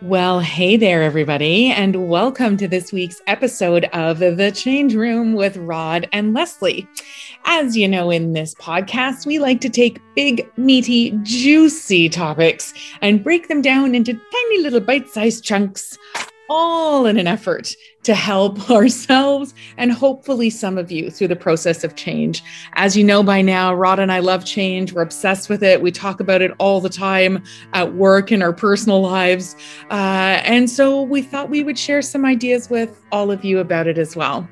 Well, hey there, everybody, and welcome to this week's episode of The Change Room with Rod and Lesley. As you know, in this podcast, we like to take big, meaty, juicy topics and break them down into tiny little bite sized chunks all in an effort to help ourselves and hopefully some of you through the process of change. As you know by now, Rod and I love change. We're obsessed with it. We talk about it all the time at work in our personal lives. Uh, and so we thought we would share some ideas with all of you about it as well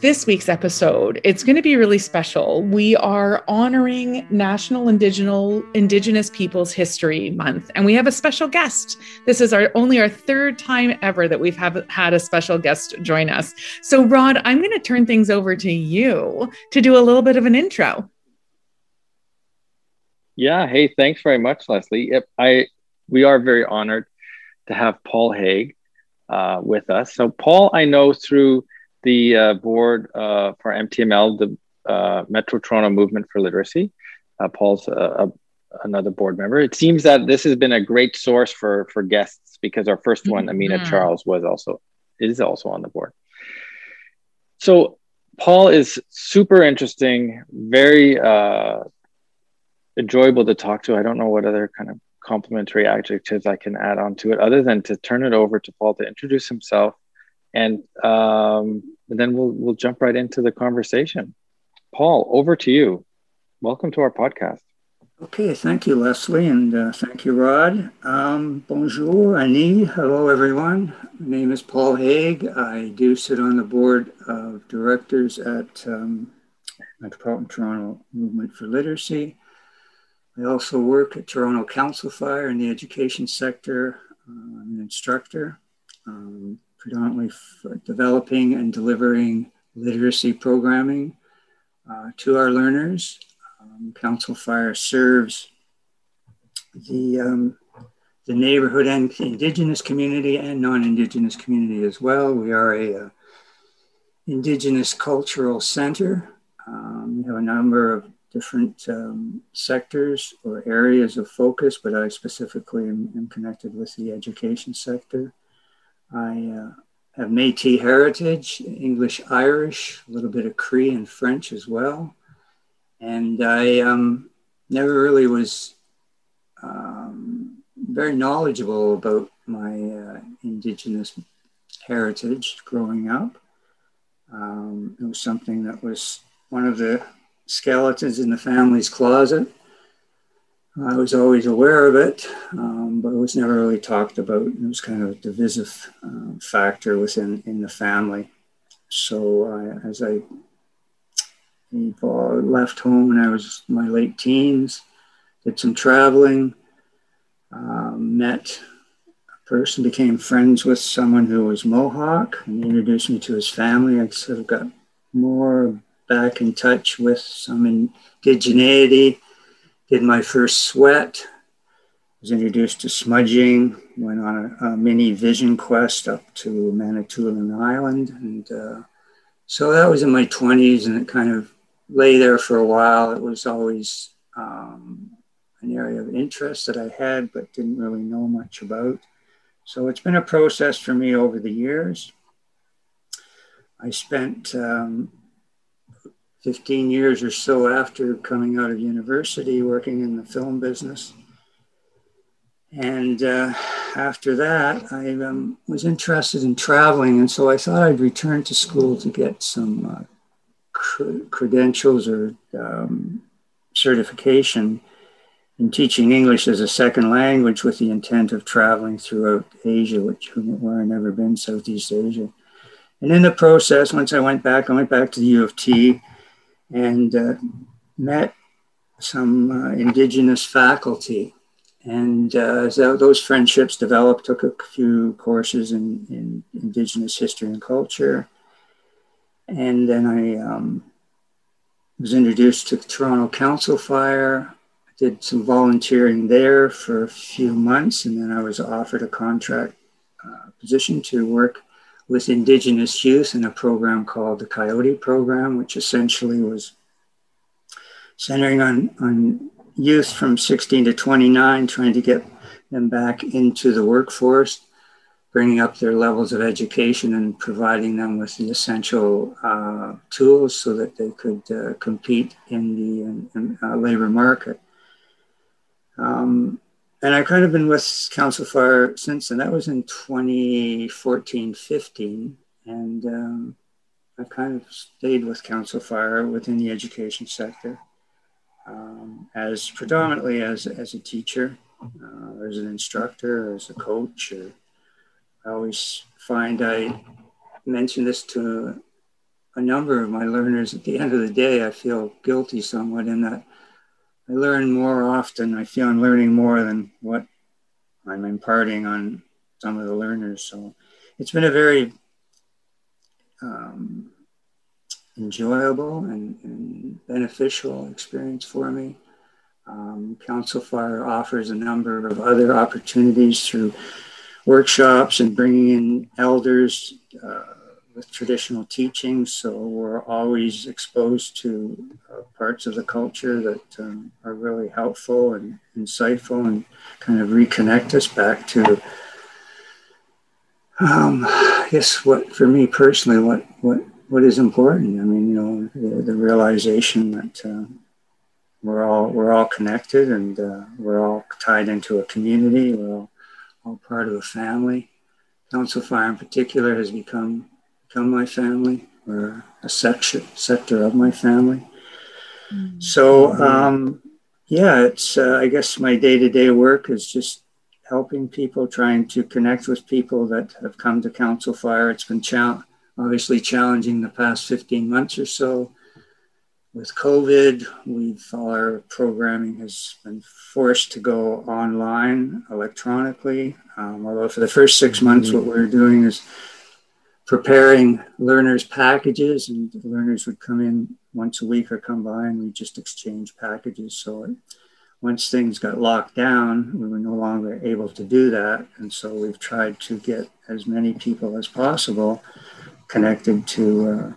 this week's episode, it's going to be really special. We are honoring National Indigenous Indigenous Peoples History Month, and we have a special guest. This is our only our third time ever that we've have, had a special guest join us. So, Rod, I'm going to turn things over to you to do a little bit of an intro. Yeah. Hey, thanks very much, Lesley. I we are very honored to have Paul Haigh uh, with us. So, Paul, I know through the uh, board uh, for MTML, the uh, Metro Toronto Movement for Literacy. Uh, Paul's uh, another board member. It seems that this has been a great source for for guests because our first one, Amina mm-hmm. Charles, was also is also on the board. So Paul is super interesting, very uh, enjoyable to talk to. I don't know what other kind of complimentary adjectives I can add on to it, other than to turn it over to Paul to introduce himself and um, then we'll we'll jump right into the conversation. Paul, over to you. Welcome to our podcast. Okay, thank you, Lesley, and uh, thank you, Rod. Um, bonjour, Annie. Hello, everyone. My name is Paul Haigh. I do sit on the board of directors at um, Metropolitan Toronto Movement for Literacy. I also work at Toronto Council Fire in the education sector. Uh, I'm an instructor. Um, predominantly for developing and delivering literacy programming uh, to our learners. Um, Council Fire serves the, um, the neighborhood and Indigenous community and non-Indigenous community as well. We are a, a uh, Indigenous cultural center. Um, we have a number of different um, sectors or areas of focus, but I specifically am, am connected with the education sector. I uh, have Metis heritage, English, Irish, a little bit of Cree and French as well. And I um, never really was um, very knowledgeable about my uh, Indigenous heritage growing up. Um, it was something that was one of the skeletons in the family's closet. I was always aware of it, um, but it was never really talked about. It was kind of a divisive uh, factor within in the family. So uh, as I left home when I was my late teens, did some traveling, um, met a person, became friends with someone who was Mohawk, and introduced me to his family. I sort of got more back in touch with some indigeneity did my first sweat, was introduced to smudging, went on a, a mini vision quest up to Manitoulin Island. And uh, so that was in my 20s and it kind of lay there for a while. It was always um, an area of interest that I had, but didn't really know much about. So it's been a process for me over the years. I spent um, 15 years or so after coming out of university, working in the film business. And uh, after that, I um, was interested in traveling. And so I thought I'd return to school to get some uh, cr- credentials or um, certification in teaching English as a second language with the intent of traveling throughout Asia, which where I've never been, Southeast Asia. And in the process, once I went back, I went back to the U of T and uh, met some uh, indigenous faculty. And uh, as those friendships developed, took a few courses in, in indigenous history and culture. And then I um, was introduced to Toronto Council Fire, did some volunteering there for a few months, and then I was offered a contract uh, position to work with Indigenous youth in a program called the Coyote Program, which essentially was centering on, on youth from 16 to 29, trying to get them back into the workforce, bringing up their levels of education and providing them with the essential uh, tools so that they could uh, compete in the in, in, uh, labor market. Um, and I've kind of been with Council Fire since and That was in 2014 15. And um, I've kind of stayed with Council Fire within the education sector um, as predominantly as, as a teacher, uh, as an instructor, as a coach. Or I always find I mention this to a number of my learners. At the end of the day, I feel guilty somewhat in that I learn more often. I feel I'm learning more than what I'm imparting on some of the learners. So it's been a very um, enjoyable and, and, beneficial experience for me. Um, Council Fire offers a number of other opportunities through workshops and bringing in elders uh, with traditional teachings. So we're always exposed to uh, parts of the culture that um, are really helpful and insightful and kind of reconnect us back to. Um, I guess what for me personally, what what what is important. I mean, you know, the, the realization that uh, we're all we're all connected and uh, we're all tied into a community. We're all, all part of a family. Council Fire, in particular, has become become my family or a section sector of my family. Mm-hmm. So, um, yeah, it's uh, I guess my day to day work is just helping people, trying to connect with people that have come to Council Fire. It's been challenging obviously challenging the past 15 months or so. With COVID, we've our programming has been forced to go online electronically. Um, although for the first six months, what we are doing is preparing learners' packages, and learners would come in once a week or come by, and we just exchange packages. So once things got locked down, we were no longer able to do that, and so we've tried to get as many people as possible connected to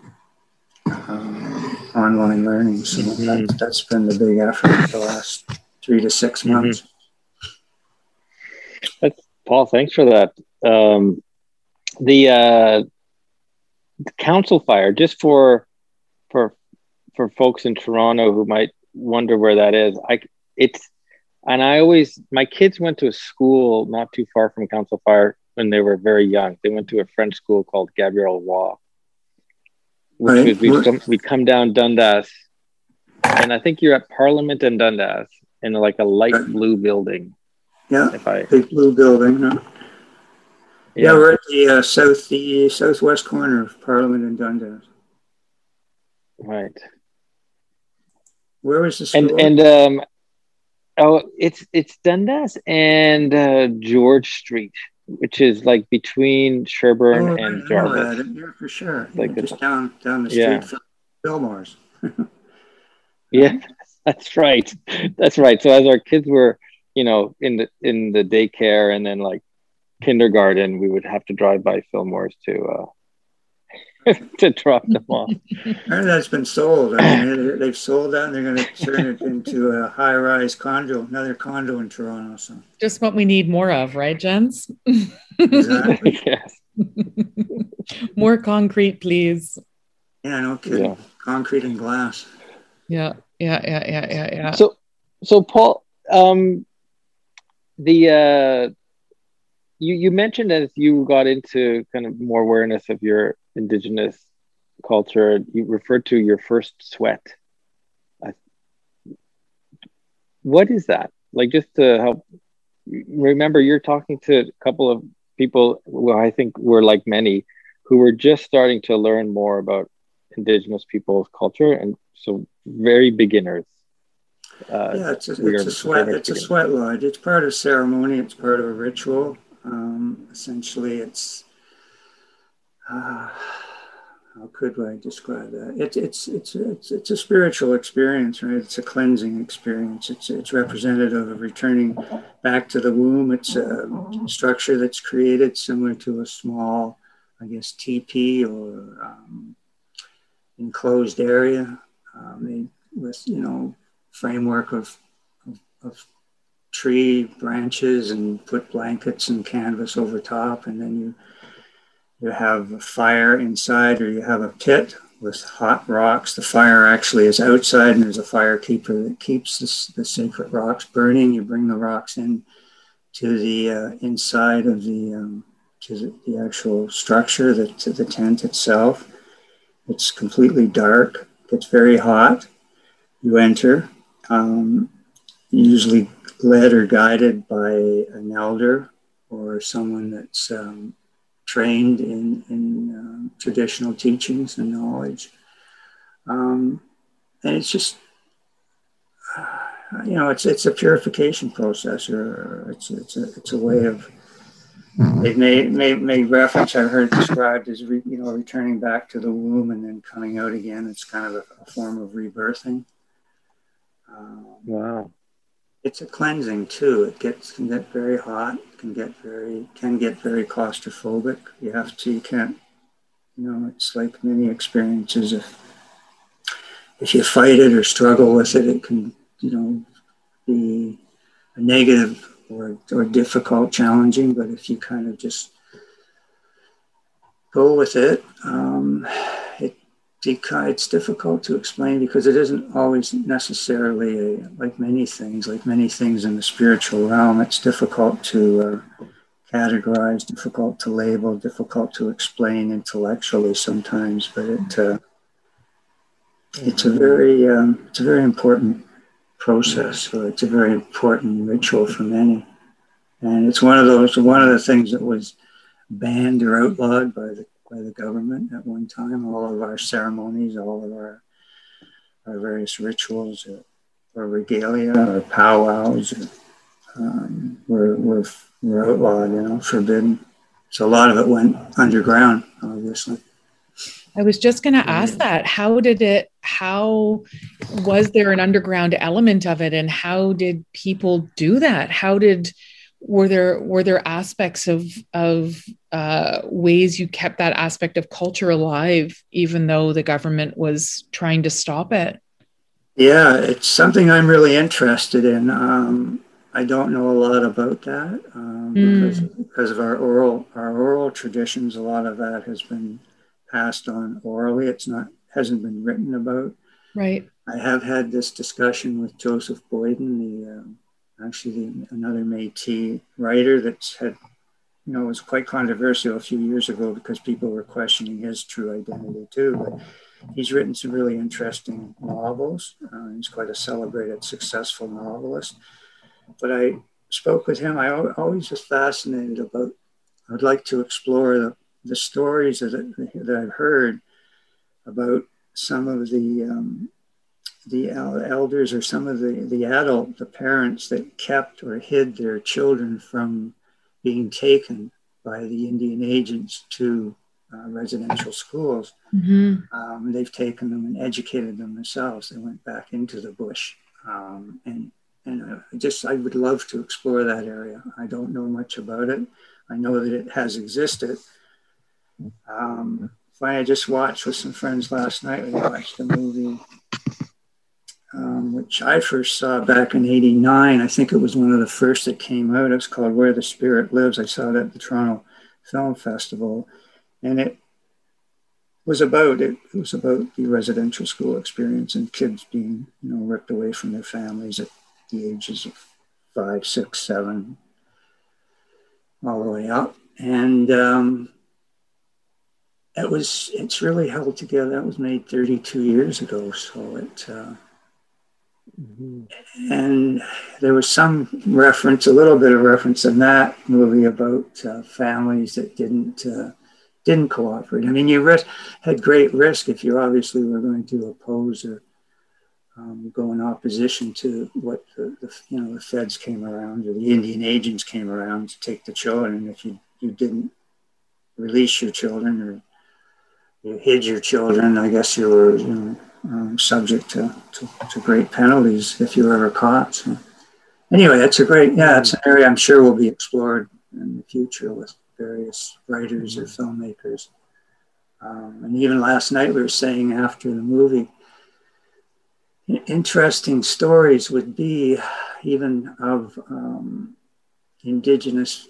uh, uh, online learning. So mm-hmm. that, has been the big effort the last three to 6 mm-hmm. months. That's, Paul, thanks for that. Um, the, uh, the council fire, just for for for folks in Toronto who might wonder where that is, I it's and I always my kids went to a school not too far from Council Fire when they were very young. They went to a French school called Gabrielle Roy, which right. was we'd come, we'd come down Dundas, and I think you're at Parliament and Dundas in like a light right. blue building. Yeah, if I big blue building. Yeah, yeah we're at the uh, south the southwest corner of Parliament and Dundas. Right. Where was the school? And and um, oh, it's it's Dundas and uh, George Street which is like between Sherbourne oh, and Jarvis. Yeah, for sure. Like yeah, just down down the street yeah. from Filmore's. yeah, that's right. That's right. So as our kids were, you know, in the in the daycare and then like kindergarten, we would have to drive by Filmore's to uh, to drop them off. And that's been sold. I mean, they've sold that and they're going to turn it into a high rise condo, another condo in Toronto. So just what we need more of, right, Jens? Exactly. yes. more concrete, please. Yeah, no kidding. Yeah. Concrete and glass. Yeah, yeah, yeah, yeah, yeah, yeah. So, so Paul, um, the uh, you you mentioned as you got into kind of more awareness of your indigenous culture you referred to your first sweat. What is that? Like just to help remember you're talking to a couple of people who i think were like many who were just starting to learn more about indigenous people's culture and so very beginners. Uh, yeah it's a, it's a sweat it's beginners. a sweat lodge it's part of ceremony it's part of a ritual um, essentially it's uh, how could I describe that? It's it's it's it's it's a spiritual experience, right? It's a cleansing experience. It's it's representative of returning back to the womb. It's a structure that's created similar to a small, I guess, teepee or um, enclosed area, um, with you know framework of, of, of tree branches and put blankets and canvas over top, and then you you have a fire inside, or you have a pit with hot rocks. The fire actually is outside, and there's a fire keeper that keeps the, the sacred rocks burning. You bring the rocks in to the uh, inside of the um, to the, the, actual structure, the, the tent itself. It's completely dark. It's very hot. You enter, um, usually led or guided by an elder or someone that's um, trained in, in um, traditional teachings and knowledge. Um, and it's just, uh, you know, it's it's a purification process, or it's it's a, it's a way of. They've made, made, made reference I've heard described as re, you know returning back to the womb and then coming out again. It's kind of a, a form of rebirthing. Um, wow it's a cleansing too. It gets can get very hot, can get very can get very claustrophobic. You have to you can't you know, it's like many experiences if if you fight it or struggle with it, it can, you know, be a negative or, or difficult, challenging. But if you kind of just go with it, um, it's difficult to explain because it isn't always necessarily a, like many things, like many things in the spiritual realm. It's difficult to uh, categorize, difficult to label, difficult to explain intellectually sometimes. But it uh, it's a very um, it's a very important process. Or it's a very important ritual for many, and it's one of those one of the things that was banned or outlawed by the by the government at one time. All of our ceremonies, all of our our various rituals, or, or regalia, or powwows, um, were, were were outlawed. You know, forbidden. So a lot of it went underground, obviously. I was just going to ask that. How did it, how was there an underground element of it? And how did people do that? How did, were there were there aspects of of uh, ways you kept that aspect of culture alive even though the government was trying to stop it? Yeah it's something i'm really interested in. Um, i don't know a lot about that um, mm. because, because of our oral our oral traditions a lot of that has been passed on orally. It's not hasn't been written about. Right. I have had this discussion with joseph boyden the um, actually another Métis writer that's had, you know, it was quite controversial a few years ago because people were questioning his true identity too. But he's written some really interesting novels. Uh, he's quite a celebrated, successful novelist. But I spoke with him. I always was fascinated about. I'd like to explore the, the stories that, that I've heard about some of the um, the elders or some of the, the adult, the parents that kept or hid their children from being taken by the Indian agents to uh, residential schools. Mm-hmm. Um, they've taken them and educated them themselves. They went back into the bush. Um, and and I just, I would love to explore that area. I don't know much about it. I know that it has existed. Um, I just watched with some friends last night. We watched the movie um, which I first saw back in 89. I think it was one of the first that came out. It's called Where the Spirit Lives. I saw it at the Toronto Film Festival. And it was about it, it was about the residential school experience and kids being, you know, ripped away from their families at the ages of five, six, seven, all the way up. And um, it was it's really held together. That was made 32 years ago, so it uh. And there was some reference, a little bit of reference in that movie about uh, families that didn't uh, didn't cooperate. I mean, you risk, had great risk if you obviously were going to oppose or um, go in opposition to what the, the, you know the feds came around or the Indian agents came around to take the children. If you you didn't release your children or you hid your children, I guess you were you know um, subject to, to, to, great penalties if you were ever caught. So anyway, it's a great, yeah, it's an area I'm sure will be explored in the future with various writers or filmmakers. Um, and even last night we were saying after the movie, interesting stories would be even of um, indigenous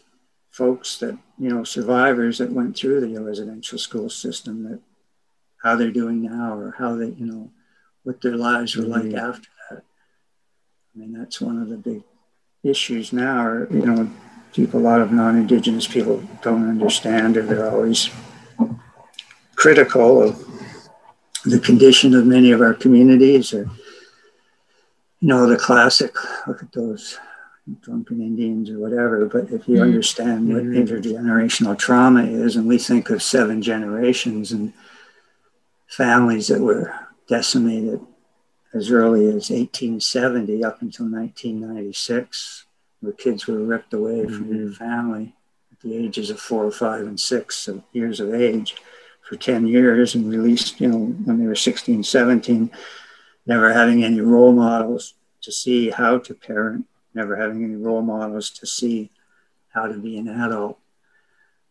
folks that you know survivors that went through the residential school system that how they're doing now or how they you know what their lives were mm-hmm. like after that i mean that's one of the big issues now or you know people a lot of non-indigenous people don't understand or they're always critical of the condition of many of our communities or you know the classic look at those drunken Indians or whatever. But if you mm understand what mm intergenerational trauma is, and we think of seven generations and families that were decimated as early as 1870 up until 1996, where kids were ripped away mm-hmm. from their family at the ages of four, five, and six years of age for 10 years and released, you know, when they were 16, 17, never having any role models to see how to parent never having any role models to see how to be an adult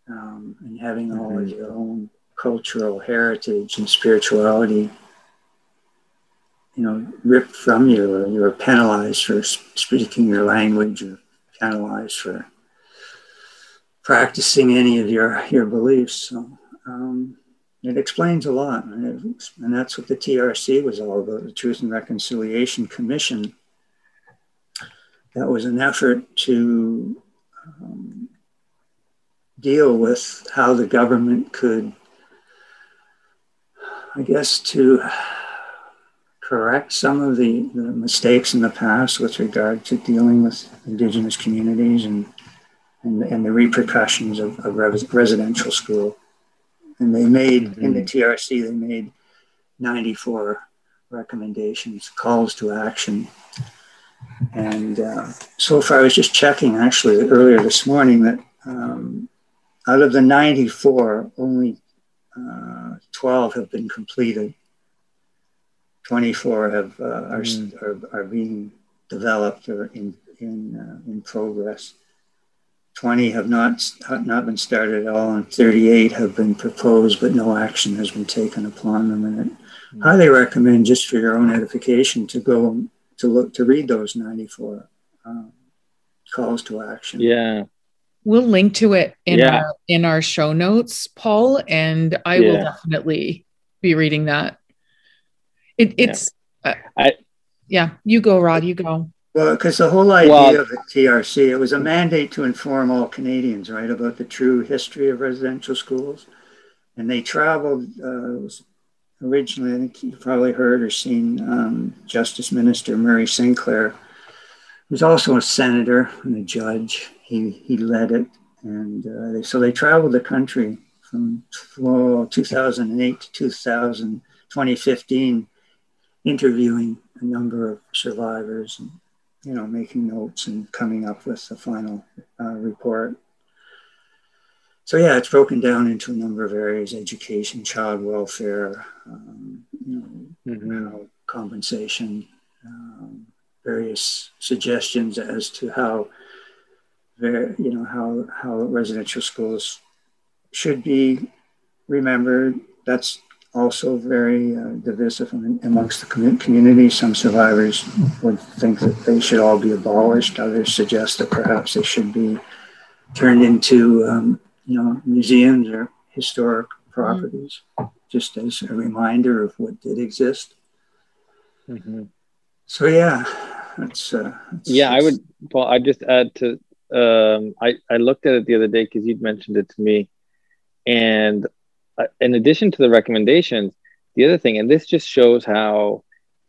um, and having mm-hmm. all of mm-hmm. your own cultural heritage and spirituality you know ripped from you or you're penalized for speaking your language or penalized for practicing any of your your beliefs. So um, it explains a lot and, it, and that's what the trc was all about the truth and reconciliation commission. That was an effort to um, deal with how the government could, I guess, to correct some of the, the mistakes in the past with regard to dealing with Indigenous communities and, and, and the repercussions of, of res- residential school. And they made, mm-hmm. in the mm-hmm. TRC, they made 94 recommendations, calls to action and uh, so far, I was just checking actually earlier this morning that um, out of the 94, only uh, 12 have been completed. 24 have uh, are, mm. are, are being developed or in in uh, in progress. 20 have not not been started at all, and 38 have been proposed, but no action has been taken upon them. And I mm. highly recommend, just for your own edification, to go to look to read those 94 um, calls to action. Yeah. We'll link to it in yeah. our in our show notes, Paul, and I yeah. will definitely be reading that. It, it's yeah. Uh, I yeah, you go, Rod, you go. Well, because the whole idea well, of the TRC, it was a mandate to inform all Canadians, right, about the true history of residential schools. And they traveled, uh, originally, I think you've probably heard or seen um, Justice Minister Murray Sinclair, who's also a senator and a judge. He, he led it. And uh, they, so they traveled the country from well, 2008 to 2000, 2015, interviewing a number of survivors and, you know, making notes and coming up with the final uh, report so yeah, it's broken down into a number of areas: education, child welfare, um, you know, mm-hmm. compensation, um, various suggestions as to how, you know, how how residential schools should be remembered. That's also very uh, divisive amongst the community. Some survivors would think that they should all be abolished. Others suggest that perhaps they should be turned into um, you know, museums or historic properties, mm-hmm. just as a reminder of what did exist. Mm-hmm. So yeah, that's, uh, that's yeah. That's, I would. Well, I just add to. Um, I I looked at it the other day because you'd mentioned it to me, and uh, in addition to the recommendations, the other thing, and this just shows how,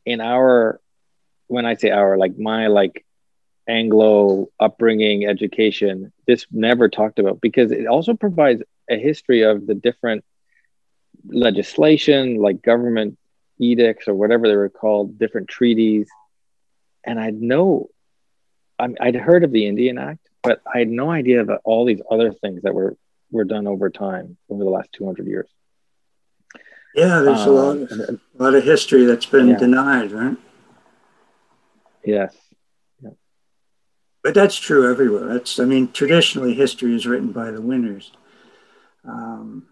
in our, when I say our, like my like Anglo upbringing, education, this never talked about because it also provides a history of the different legislation, like government edicts or whatever they were called, different treaties. And I'd know, I'd heard of the Indian Act, but I had no idea about all these other things that were were done over time over the last 200 years. Yeah, there's um, a lot of, a lot of history that's been yeah. denied, right? Yes. But that's true everywhere. That's, I mean, traditionally history is written by the winners. Um,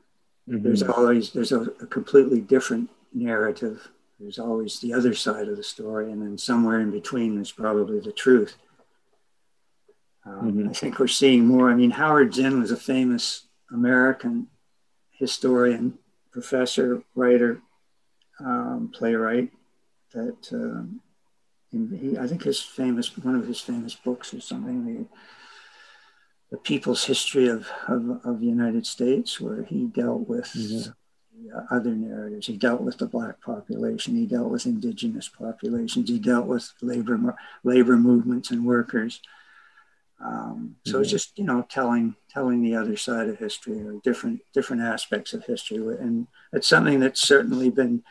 mm-hmm. There's always there's a, a, completely different narrative there's always the other side of the story, and then somewhere in between is probably the truth. Um, mm-hmm. I think we're seeing more. I mean, Howard Zinn was a famous American historian, professor, writer, um, playwright. That uh, he, I think his famous one of his famous books is something the the people's history of, of, of the United States, where he dealt with mm-hmm other narratives. He dealt with the black population. He dealt with indigenous populations. He dealt with labor labor movements and workers. Um, so mm-hmm. it's just you know telling telling the other side of history or different different aspects of history, and it's something that's certainly been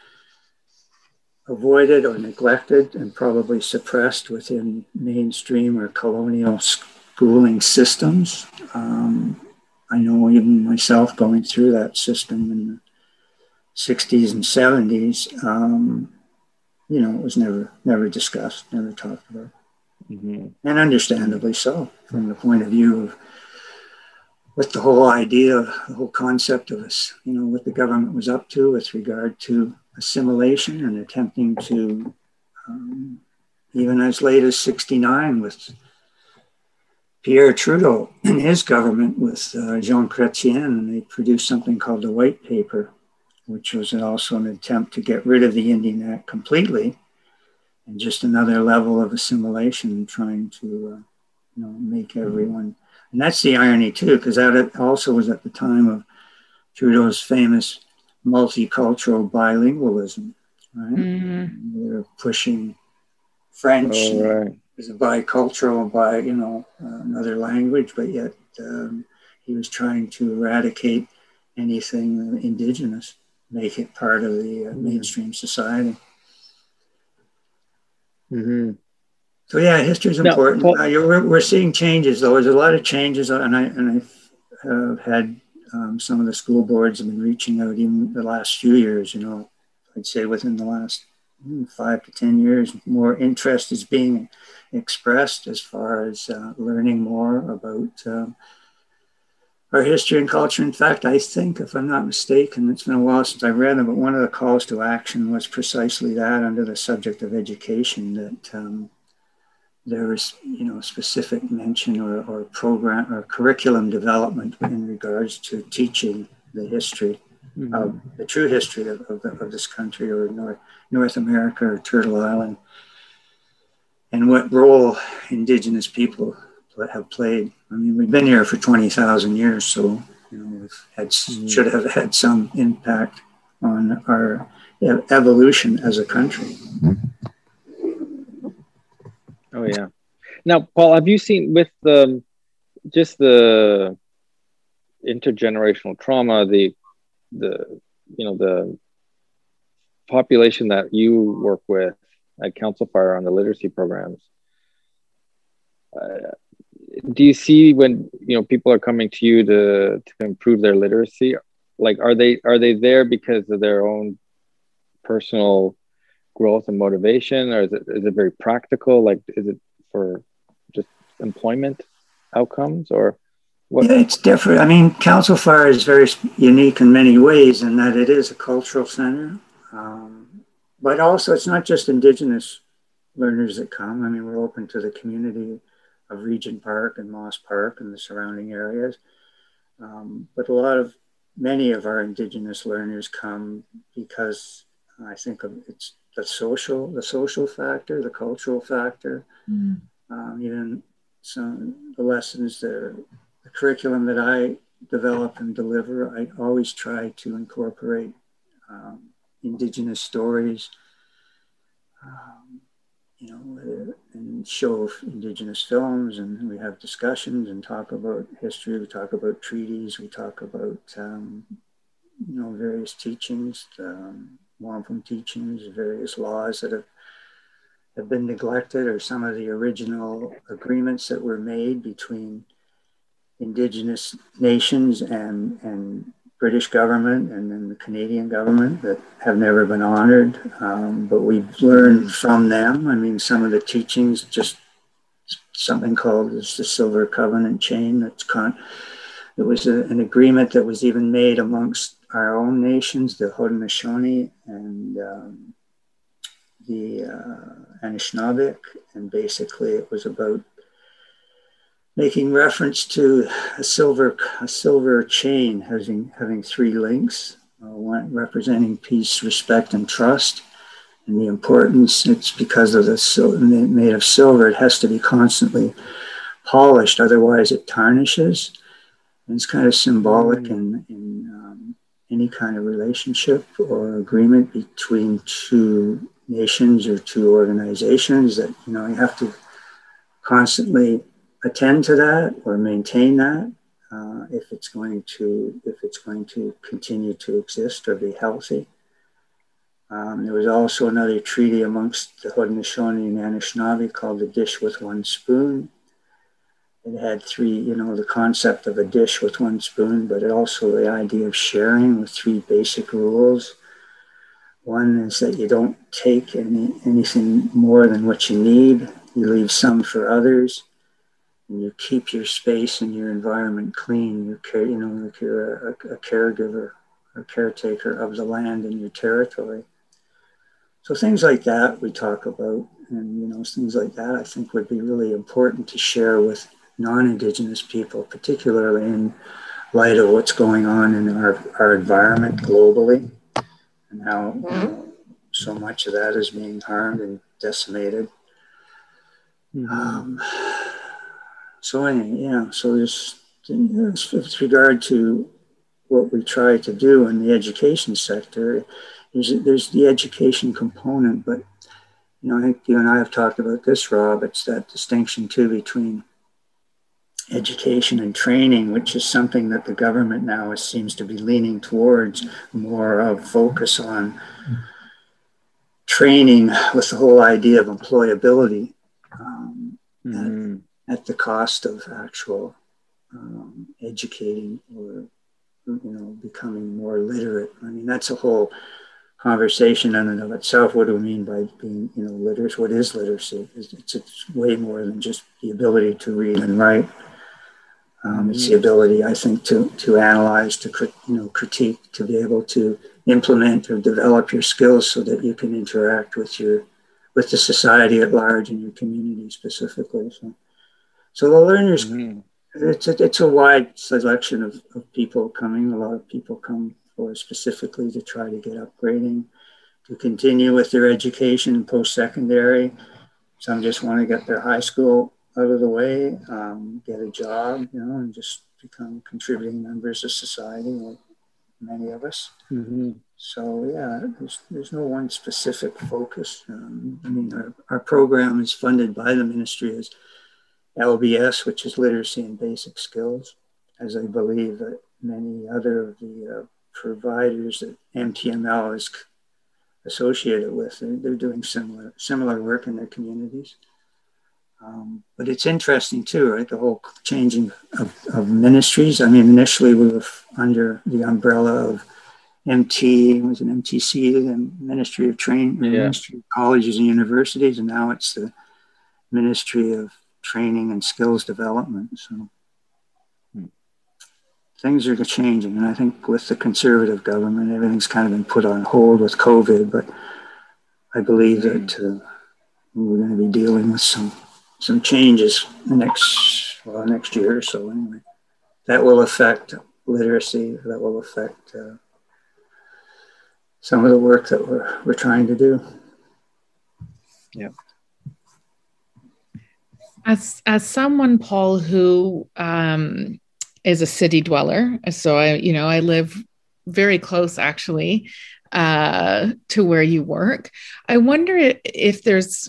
avoided or neglected and probably suppressed within mainstream or colonial schooling systems. Um, I know even myself going through that system in 60s and 70s, um, you know, it was never never discussed, never talked about, mm-hmm. and understandably so, from the point of view of what the whole idea, the whole concept of us, you know, what the government was up to with regard to assimilation and attempting to, um, even as late as '69, with Pierre Trudeau and his government with uh, Jean Chrétien, and they produced something called the White Paper, which was also an attempt to get rid of the Indian Act completely, and just another level of assimilation, trying to uh, you know make everyone. And that's the irony too, because that also was at the time of Trudeau's famous multicultural bilingualism, right? Mm-hmm. They're pushing French oh, right. as a bicultural, by you know uh, another language, but yet um, he was trying to eradicate anything indigenous make it part of the uh, mainstream society. Mm-hmm. So yeah, history is important. Well, uh, we're, we're seeing changes though. There's a lot of changes, and I and I've uh, had um, some of the school boards have been reaching out even the last few years. You know, I'd say within the last hmm, five to ten years, more interest is being expressed as far as uh, learning more about um, our history and culture. In fact, I think, if I'm not mistaken, it's been a while since I read them, but one of the calls to action was precisely that under the subject of education that um, there was, you know, specific mention or, or program or curriculum development in regards to teaching the history mm-hmm. of the true history of, of, the, of this country or North, North America or Turtle Island and what role indigenous people have played. I mean, we've been here for 20,000 years, so you know, we've had, mm-hmm. should have had some impact on our evolution as a country. Oh yeah. Now, Paul, have you seen with the just the intergenerational trauma, the the you know the population that you work with at Council Fire on the literacy programs? Uh, do you see when you know people are coming to you to to improve their literacy like are they are they there because of their own personal growth and motivation or is it is it very practical like is it for just employment outcomes or what? Yeah, it's different. I mean, Council Fire is very unique in many ways in that it is a cultural center, um, but also it's not just Indigenous learners that come. I mean, we're open to the community of Regent Park and Moss Park and the surrounding areas. Um, but a lot of many of our Indigenous learners come because I think of it's the social, the social factor, the cultural factor, mm. um, even some the lessons, the, the curriculum that I develop and deliver. I always try to incorporate um, Indigenous stories. Um, you know, and show indigenous films, and we have discussions and talk about history. We talk about treaties. We talk about um, you know various teachings, um, wampum teachings, various laws that have have been neglected, or some of the original agreements that were made between indigenous nations and and British government and then the Canadian government that have never been honored. Um, but we've learned from them. I mean, some of the teachings, just something called is the Silver Covenant Chain. That's con- it was a, an agreement that was even made amongst our own nations, the Haudenosaunee and um, the uh, Anishinaabeg, and basically it was about making reference to a silver a silver chain having having three links, uh, one representing peace, respect, and trust. And the importance it's because of the sil- made of silver. It has to be constantly polished, otherwise it tarnishes. And it's kind of symbolic in in um, any kind of relationship or agreement between two nations or two organizations that you know you have to constantly attend to that or maintain that uh, if it's going to if it's going to continue to exist or be healthy. Um, there was also another treaty amongst the Haudenosaunee and Anishinaabe called the Dish with One Spoon. It had three, you know, the concept of a dish with one spoon, but it also the idea of sharing with three basic rules. One is that you don't take any, anything more than what you need. You leave some for others and you keep your space and your environment clean. You care, you know, like you're a, a caregiver or caretaker of the land in your territory. So things like that we talk about, and you know, things like that I think would be really important to share with non-indigenous people, particularly in light of what's going on in our, our environment globally, and how you know, so much of that is being harmed and decimated. Mm-hmm. Um, so anyway, yeah, so there's, with regard to what we try to do in the education sector, there's, there's the education component, but you know, I think you and I have talked about this, Rod. It's that distinction too between education and training, which is something that the government now seems to be leaning towards more of focus on training with the whole idea of employability. Um, mm-hmm at the cost of actual um, educating or you know becoming more literate. I mean that's a whole conversation in and of itself. What do we mean by being you know literate? What is literacy? It's, it's, it's way more than just the ability to read and write. Um, it's the ability, I think, to to analyze, to you know critique, to be able to implement or develop your skills so that you can interact with your with the society at large and your community specifically. So. So the learners, mm-hmm. it's, a, it's a wide selection of, of people coming. A lot of people come for specifically to try to get upgrading, to continue with their education post secondary. Some just want to get their high school out of the way, um, get a job, you know, and just become contributing members of society, like many of us. Mm-hmm. So yeah, there's, there's no one specific focus. Um, I mean, our, our program is funded by the ministry as LBS, which is literacy and basic skills, as I believe that many other of the uh, providers that MTML is associated with, they're, they're, doing similar similar work in their communities. Um, but it's interesting too, right? The whole changing of, of, ministries. I mean, initially we were under the umbrella of MT, it was an MTC, the Ministry of Training, yeah. Ministry of Colleges and Universities, and now it's the Ministry of training and skills development. So hmm. things are changing. And I think with the conservative government, everything's kind of been put on hold with COVID. But I believe that hmm. uh, we're going to be dealing with some some changes next well next year or so anyway. That will affect literacy. That will affect uh, some of the work that we're we're trying to do. Yeah. As as someone, Paul, who um, is a city dweller, so I, you know, I live very close actually uh, to where you work. I wonder if there's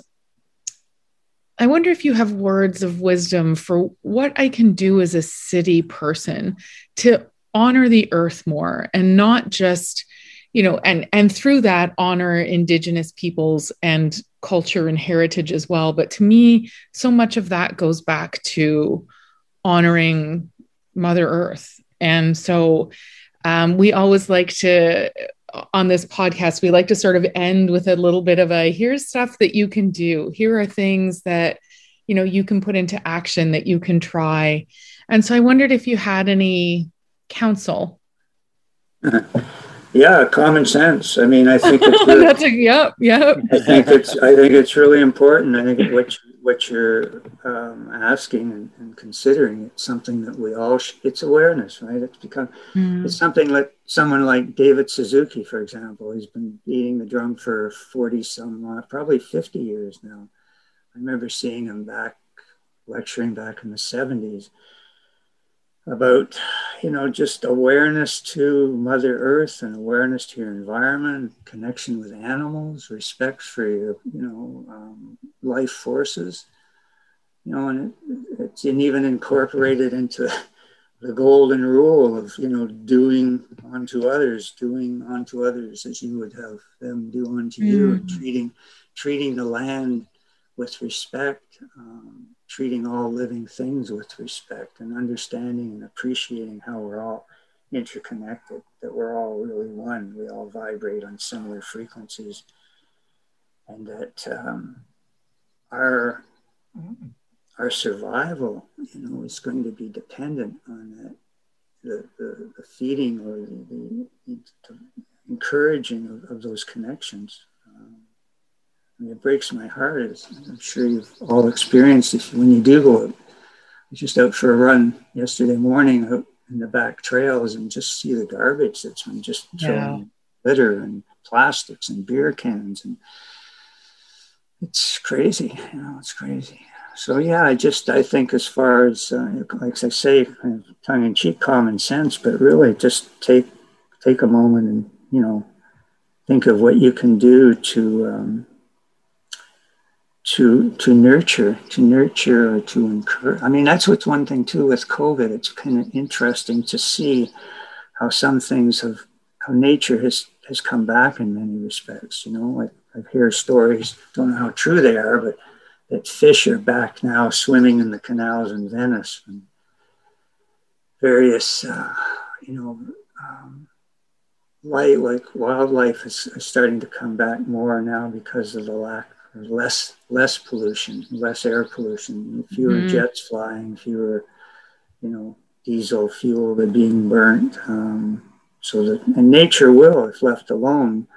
I wonder if you have words of wisdom for what I can do as a city person to honor the earth more and not just you know and and through that honor indigenous peoples and culture and heritage as well. But to me so much of that goes back to honoring mother earth. And so um, we always like to on this podcast we like to sort of end with a little bit of a here's stuff that you can do. Here are things that you know you can put into action that you can try. And so i wondered if you had any counsel Yeah, common sense. I mean, I think it's really, That's a yep, yep. I think it's I think it's really important. I think what you, what you're um, asking and, and, considering it's something that we all sh- it's awareness, right? It's become mm. it's something like someone like David Suzuki, for example. He's been beating the drum for forty some, uh, probably fifty years now. I remember seeing him back lecturing back in the seventies about you know just awareness to mother earth and awareness to your environment connection with animals respect for your you know um, life forces you know and it, it's even incorporated into the golden rule of you know doing unto others doing unto others as you would have them do unto mm. you treating treating the land with respect um, treating all living things with respect and understanding and appreciating how we're all interconnected, that we're all really one. We all vibrate on similar frequencies, and that um, our our survival, you know, is going to be dependent on that, the, the, the feeding or the, the, the encouraging of, of, those connections. Um, it breaks my heart. As I'm sure you've all experienced if when you do go. I was just out for a run yesterday morning out in the back trails and just see the garbage that's been just thrown yeah. litter and plastics and beer cans and it's crazy. You know, it's crazy. So yeah, I just I think as far as uh, like I say, kind of tongue in cheek, common sense, but really just take take a moment and you know think of what you can do to um, to to nurture to nurture or to encourage. I mean that's what's one thing too with covid. It's kind of interesting to see how some things have how nature has has come back in many respects you know? Like i hear stories don't know how true they are but that fish are back now swimming in the canals in venice and various uh, you know um, light like wildlife is, is starting to come back more now because of the lack less less pollution, less air pollution, fewer mm. jets flying, fewer, you know, diesel fuel that being burnt. Um, so that and nature will, if left alone,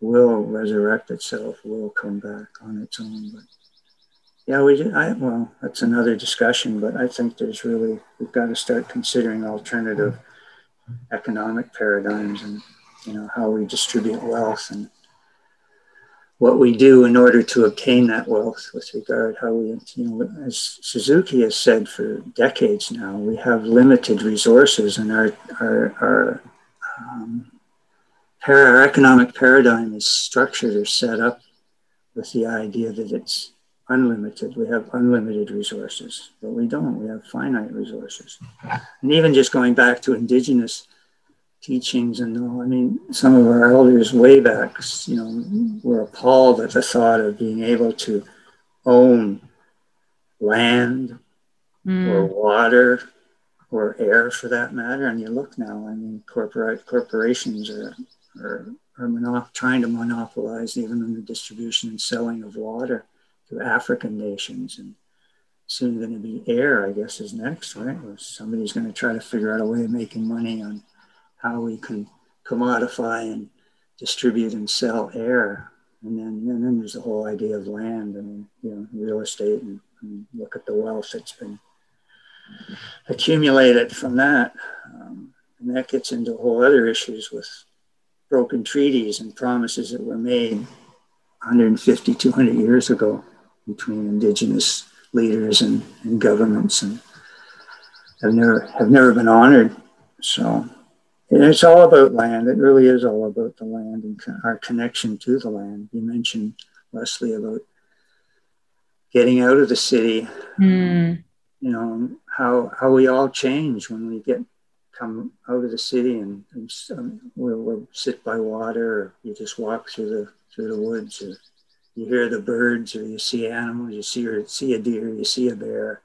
will resurrect itself, will come back on its own. But yeah, we did. I, well, that's another discussion. But I think there's really we've got to start considering alternative economic paradigms and you know how we distribute wealth and what we do in order to obtain that wealth with regard how we you know as suzuki has said for decades now we have limited resources and our our our, um, our economic paradigm is structured or set up with the idea that it's unlimited. We have unlimited resources but we don't. We have finite resources. And even just going back to indigenous teachings and all. I mean, some of our elders way back, you know, were appalled at the thought of being able to own land mm. or water or air for that matter. And you look now, I mean, corporate corporations are, are, are monop- trying to monopolize even in the distribution and selling of water to African nations. And soon going to be air, I guess, is next, right? Or somebody's going to try to figure out a way of making money on how we can commodify and distribute and sell air. And then, and then there's the whole idea of land and you know real estate and, and look at the wealth that's been accumulated from that. Um, and that gets into a whole other issues with broken treaties and promises that were made 150, 200 years ago between indigenous leaders and, and governments and have never have never been honored. So and it's all about land. It really is all about the land and our connection to the land. You mentioned, Lesley, about getting out of the city. Mm. You know, how, how we all change when we get come out of the city and, and um, we'll, we'll, sit by water or you just walk through the through the woods or you hear the birds or you see animals you see or see a deer you see a bear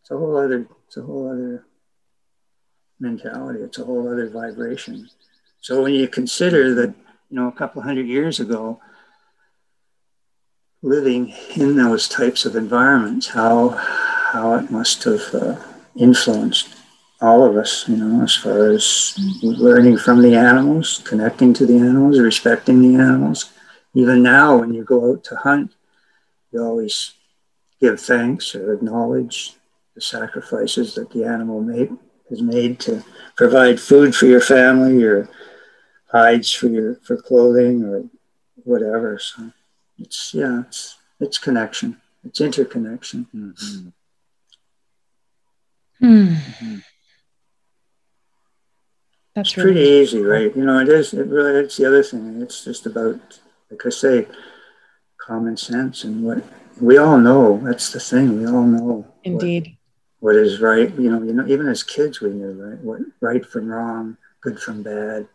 it's a whole other it's a whole other mentality. It's a whole other vibration. So when you consider that, you know, a couple hundred years ago, living in those types of environments, how how it must have uh, influenced all of us, you know, as far as learning from the animals, connecting to the animals, respecting the animals. Even now, when you go out to hunt, you always give thanks or acknowledge the sacrifices that the animal made, has made to provide food for your family or hides for your for clothing or whatever. So it's yeah, it's it's connection. It's interconnection. Mm-hmm. Hmm. That's it's really pretty easy, right? You know, it is. It really. It's the other thing. It's just about, like I say, common sense and what we all know. That's the thing. We all know. Indeed. What, what is right? You know. You know. Even as kids, we knew right. What right from wrong, good from bad.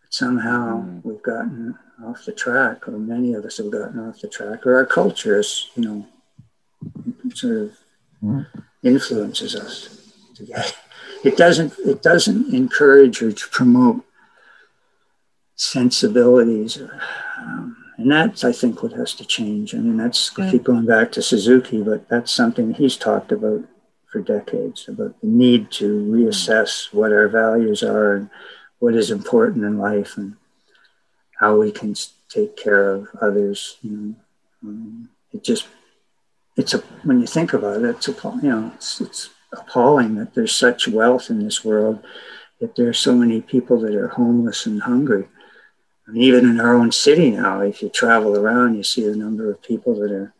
But somehow mm. we've gotten off the track, or many of us have gotten off the track, or our culture is, you know, sort of mm. influences us to get it doesn't it doesn't encourage or to promote sensibilities um, and that's i think what has to change i mean that's yeah. keep going back to suzuki but that's something he's talked about for decades about the need to reassess what our values are and what is important in life and how we can take care of others you know um, it just it's a when you think about it it's a you know it's, it's appalling that there's such wealth in this world, that there are so many people that are homeless and hungry. And even in our own city now, if you travel around, you see the number of people that are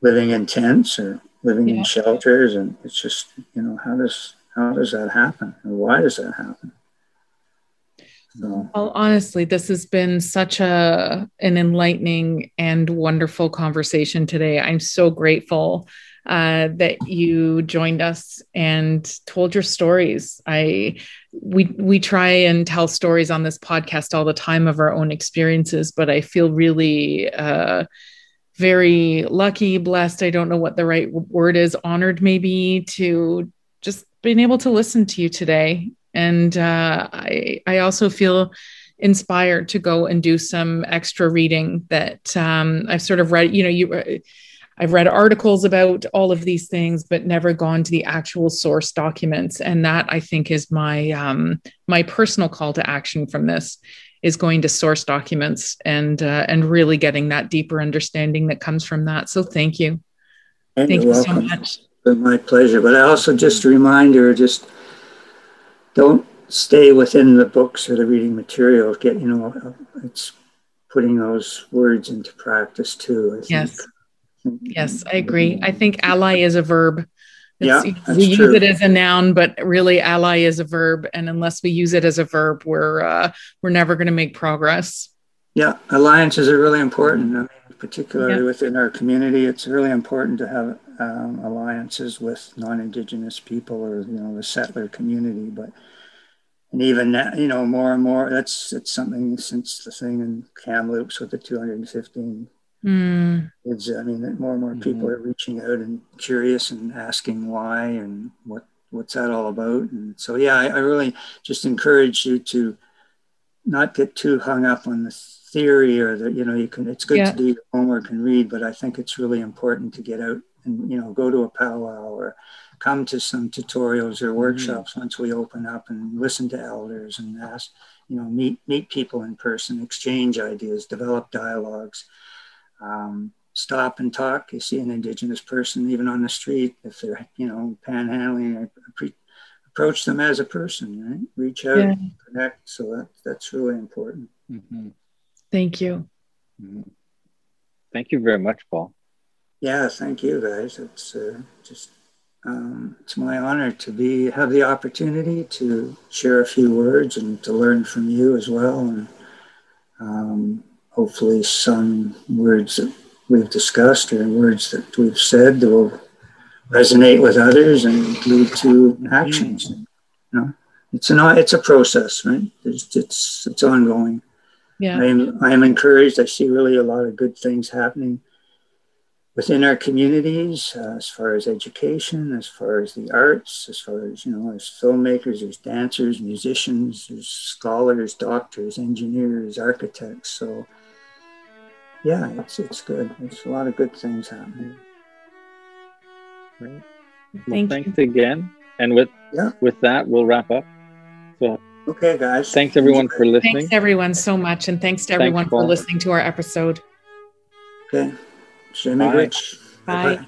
living in tents or living yeah. in shelters, and it's just you know how does how does that happen, and why does that happen? So. Well, honestly, this has been such a an enlightening and wonderful conversation today. I'm so grateful uh, that you joined us and told your stories. I we we try and tell stories on this podcast all the time of our own experiences, but I feel really uh, very lucky, blessed. I don't know what the right word is. Honored, maybe, to just being able to listen to you today, and uh, I I also feel inspired to go and do some extra reading that um, I've sort of read. You know, you I've read articles about all of these things, but never gone to the actual source documents. And that I think is my um, my personal call to action from this is going to source documents and uh, and really getting that deeper understanding that comes from that. So thank you, and thank you welcome. so much. My pleasure. But I also just a reminder, just don't stay within the books or the reading material. Get you know, it's putting those words into practice too. I yes. Think Yes, I agree. I think ally is a verb. It's, yeah, we use it as a noun, but really ally is a verb. And unless we use it as a verb, we're uh, we're never going to make progress. Yeah, alliances are really important. I mean, particularly yeah. within our community, it's really important to have um, alliances with non-indigenous people or you know the settler community. But and even now, you know, more and more, that's it's something since the thing in Kamloops with the 215 Mm. It's, I mean, more and more people mm-hmm. are reaching out and curious and asking why and what what's that all about. And so, yeah, I, I really just encourage you to not get too hung up on the theory or that you know you can. It's good yeah. to do your homework and read, but I think it's really important to get out and you know go to a powwow or come to some tutorials or mm-hmm. workshops mm. once we open up and listen to elders and ask you know meet meet people in person exchange ideas develop dialogues um, stop and talk. You see an indigenous person even on the street, if they're you know panhandling, approach them as a person, right? Reach out, yeah. connect. So that that's really important. Mm-hmm. Thank you. Mm-hmm. Thank you very much, Paul. Yeah, thank you, guys. It's uh, just um, it's my honor to be have the opportunity to share a few words and to learn from you as well. And um, hopefully some words that we've discussed or words that we've said that will resonate with others and lead to actions. You know, it's an it's a process, right? It's it's, it's ongoing. Yeah. I am I am encouraged. I see really a lot of good things happening within our communities uh, as far as education, as far as the arts, as far as, you know, as filmmakers, there's dancers, musicians, there's scholars, doctors, engineers, architects. So yeah, it's it's good. There's a lot of good things happening. Great. Well, Thank thanks you. again. And with Yeah. with that, we'll wrap up. So Okay, guys. thanks everyone for listening. Thanks everyone so much, and thanks to Thanks, everyone for listening to our episode. Okay. Semi Bye. rich. Bye.